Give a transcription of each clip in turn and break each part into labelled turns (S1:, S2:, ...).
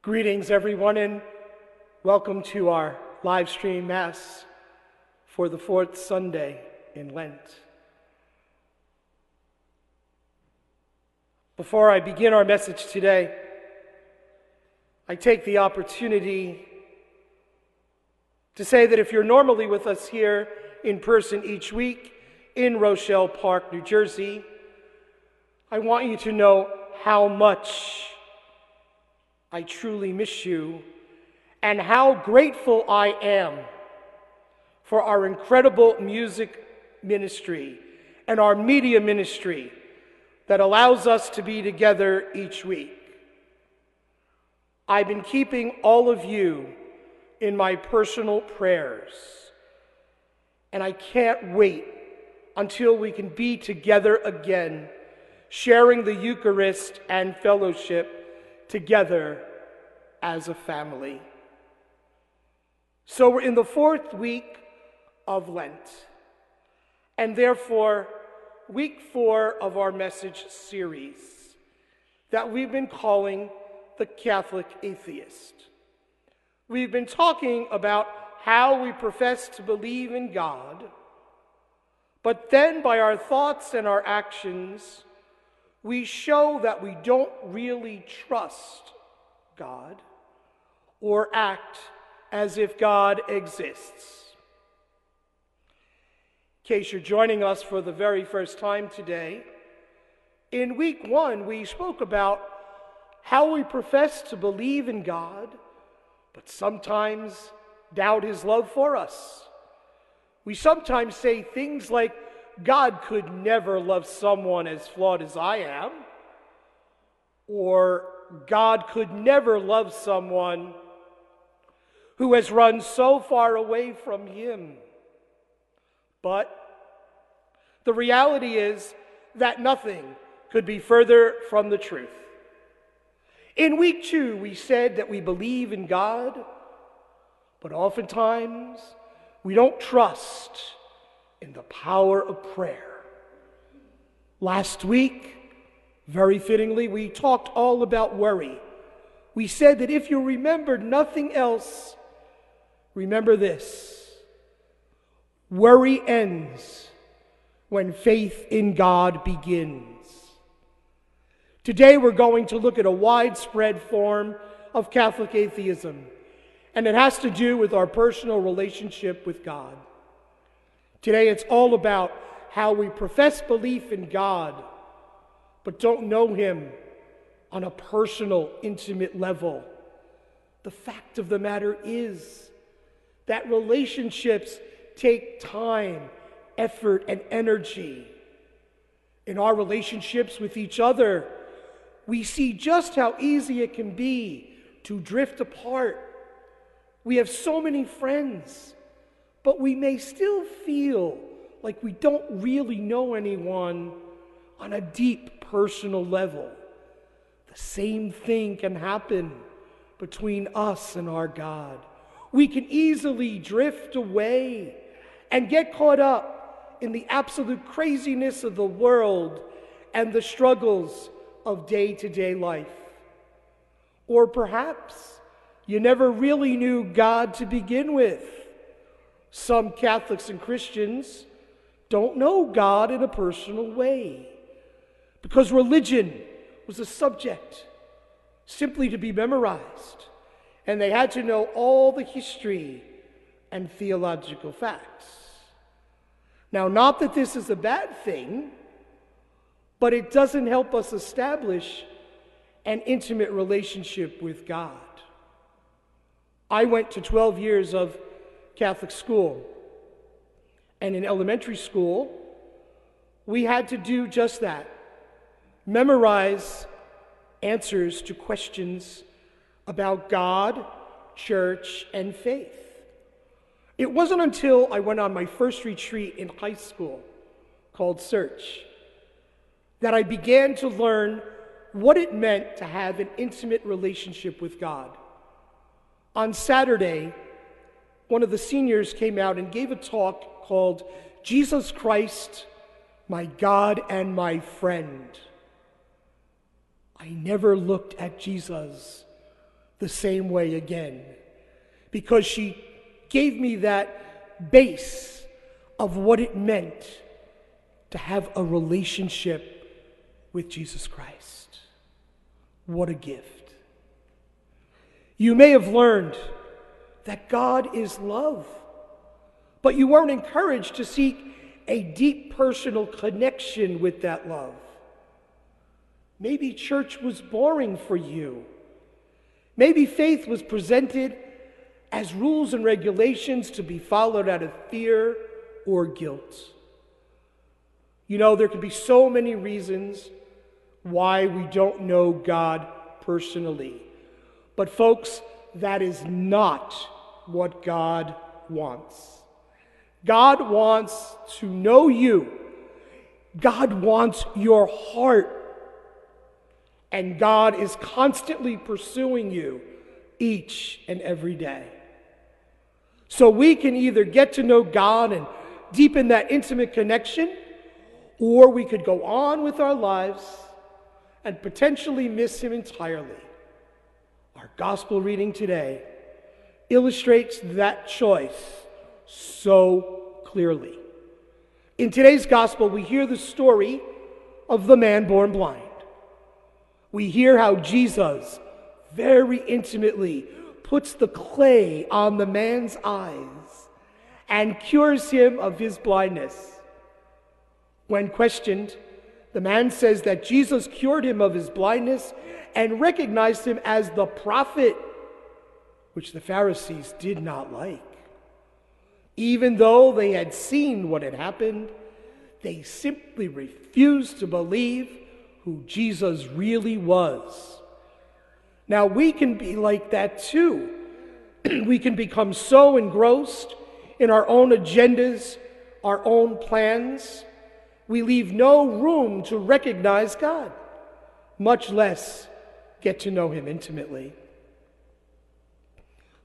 S1: Greetings, everyone, and welcome to our live stream Mass for the fourth Sunday in Lent. Before I begin our message today, I take the opportunity to say that if you're normally with us here in person each week in Rochelle Park, New Jersey, I want you to know how much I truly miss you and how grateful I am for our incredible music ministry and our media ministry that allows us to be together each week. I've been keeping all of you in my personal prayers, and I can't wait until we can be together again, sharing the Eucharist and fellowship together as a family. So we're in the fourth week of Lent, and therefore, week four of our message series that we've been calling The Catholic Atheist. We've been talking about how we profess to believe in God, but then by our thoughts and our actions, we show that we don't really trust God or act as if God exists. In case you're joining us for the very first time today, in week one, we spoke about how we profess to believe in God, but sometimes doubt his love for us. We sometimes say things like, God could never love someone as flawed as I am. Or God could never love someone who has run so far away from Him. But the reality is that nothing could be further from the truth. In week two, we said that we believe in God, but oftentimes we don't trust in the power of prayer. Last week, very fittingly, we talked all about worry. We said that if you remember nothing else, remember this worry ends when faith in God begins. Today, we're going to look at a widespread form of Catholic atheism, and it has to do with our personal relationship with God. Today it's all about how we profess belief in God, but don't know Him on a personal, intimate level. The fact of the matter is that relationships take time, effort, and energy. In our relationships with each other, we see just how easy it can be to drift apart. We have so many friends but we may still feel like we don't really know anyone on a deep personal level. The same thing can happen between us and our God. We can easily drift away and get caught up in the absolute craziness of the world and the struggles of day to day life. Or perhaps you never really knew God to begin with. Some Catholics and Christians don't know God in a personal way because religion was a subject simply to be memorized, and they had to know all the history and theological facts. Now, not that this is a bad thing, but it doesn't help us establish an intimate relationship with God. I went to 12 years of Catholic school. And in elementary school, we had to do just that memorize answers to questions about God, church, and faith. It wasn't until I went on my first retreat in high school called Search that I began to learn what it meant to have an intimate relationship with God. On Saturday, one of the seniors came out and gave a talk called Jesus Christ, My God and My Friend. I never looked at Jesus the same way again because she gave me that base of what it meant to have a relationship with Jesus Christ. What a gift. You may have learned that God is love, but you weren't encouraged to seek a deep personal connection with that love. Maybe church was boring for you. Maybe faith was presented as rules and regulations to be followed out of fear or guilt. You know, there could be so many reasons why we don't know God personally. But, folks, that is not what God wants. God wants to know you, God wants your heart. And God is constantly pursuing you each and every day. So we can either get to know God and deepen that intimate connection, or we could go on with our lives and potentially miss Him entirely. Our gospel reading today illustrates that choice so clearly. In today's gospel, we hear the story of the man born blind. We hear how Jesus very intimately puts the clay on the man's eyes and cures him of his blindness. When questioned, the man says that Jesus cured him of his blindness and recognized him as the prophet, which the Pharisees did not like. Even though they had seen what had happened, they simply refused to believe who Jesus really was. Now, we can be like that too. we can become so engrossed in our own agendas, our own plans, we leave no room to recognize God, much less get to know Him intimately.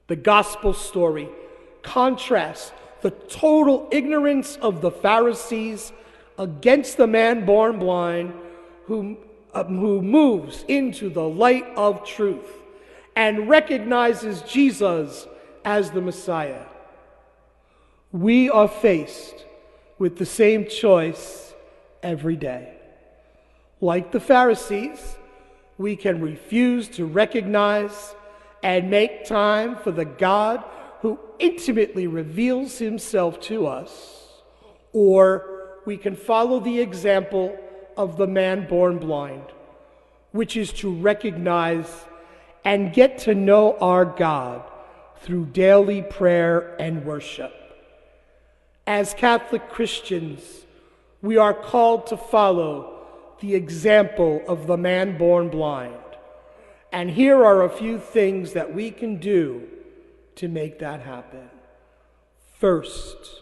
S1: The gospel story contrasts the total ignorance of the Pharisees against the man born blind who um, who moves into the light of truth and recognizes Jesus as the Messiah. We are faced with the same choice every day. Like the Pharisees, we can refuse to recognize and make time for the God who intimately reveals himself to us, or we can follow the example of the man born blind, which is to recognize and get to know our God through daily prayer and worship. As Catholic Christians, we are called to follow the example of the man born blind. And here are a few things that we can do to make that happen. First,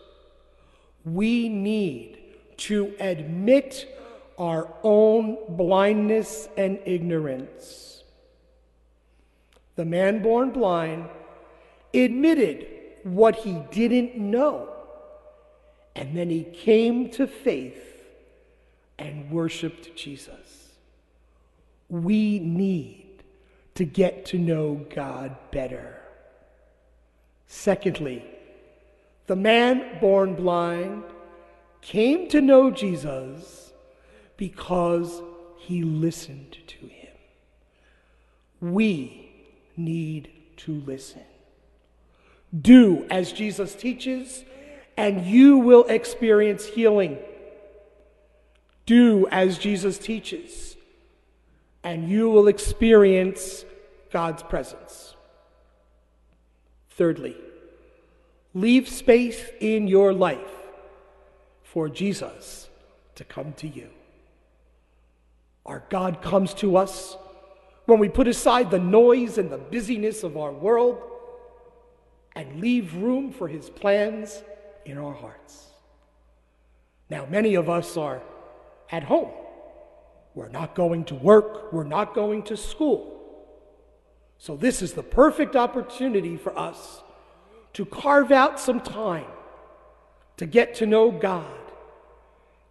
S1: we need to admit our own blindness and ignorance. The man born blind admitted what he didn't know, and then he came to faith and worshiped Jesus. We need to get to know God better. Secondly, the man born blind came to know Jesus because he listened to him. We need to listen. Do as Jesus teaches, and you will experience healing. Do as Jesus teaches, and you will experience God's presence. Thirdly, leave space in your life for Jesus to come to you. Our God comes to us when we put aside the noise and the busyness of our world and leave room for His plans in our hearts. Now, many of us are at home. We're not going to work, we're not going to school. So, this is the perfect opportunity for us to carve out some time to get to know God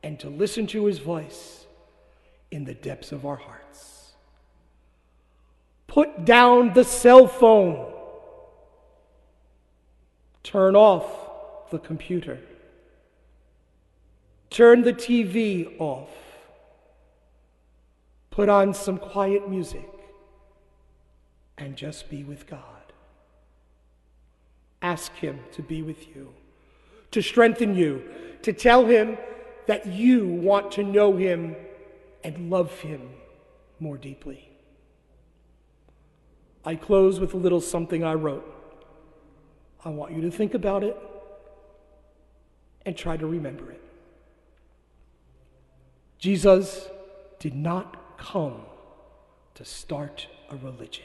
S1: and to listen to His voice in the depths of our hearts. Put down the cell phone. Turn off the computer. Turn the TV off. Put on some quiet music and just be with God. Ask Him to be with you, to strengthen you, to tell Him that you want to know Him and love Him more deeply. I close with a little something I wrote. I want you to think about it and try to remember it. Jesus did not come to start a religion.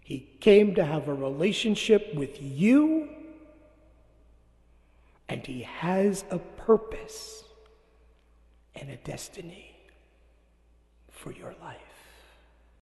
S1: He came to have a relationship with you, and He has a purpose and a destiny for your life.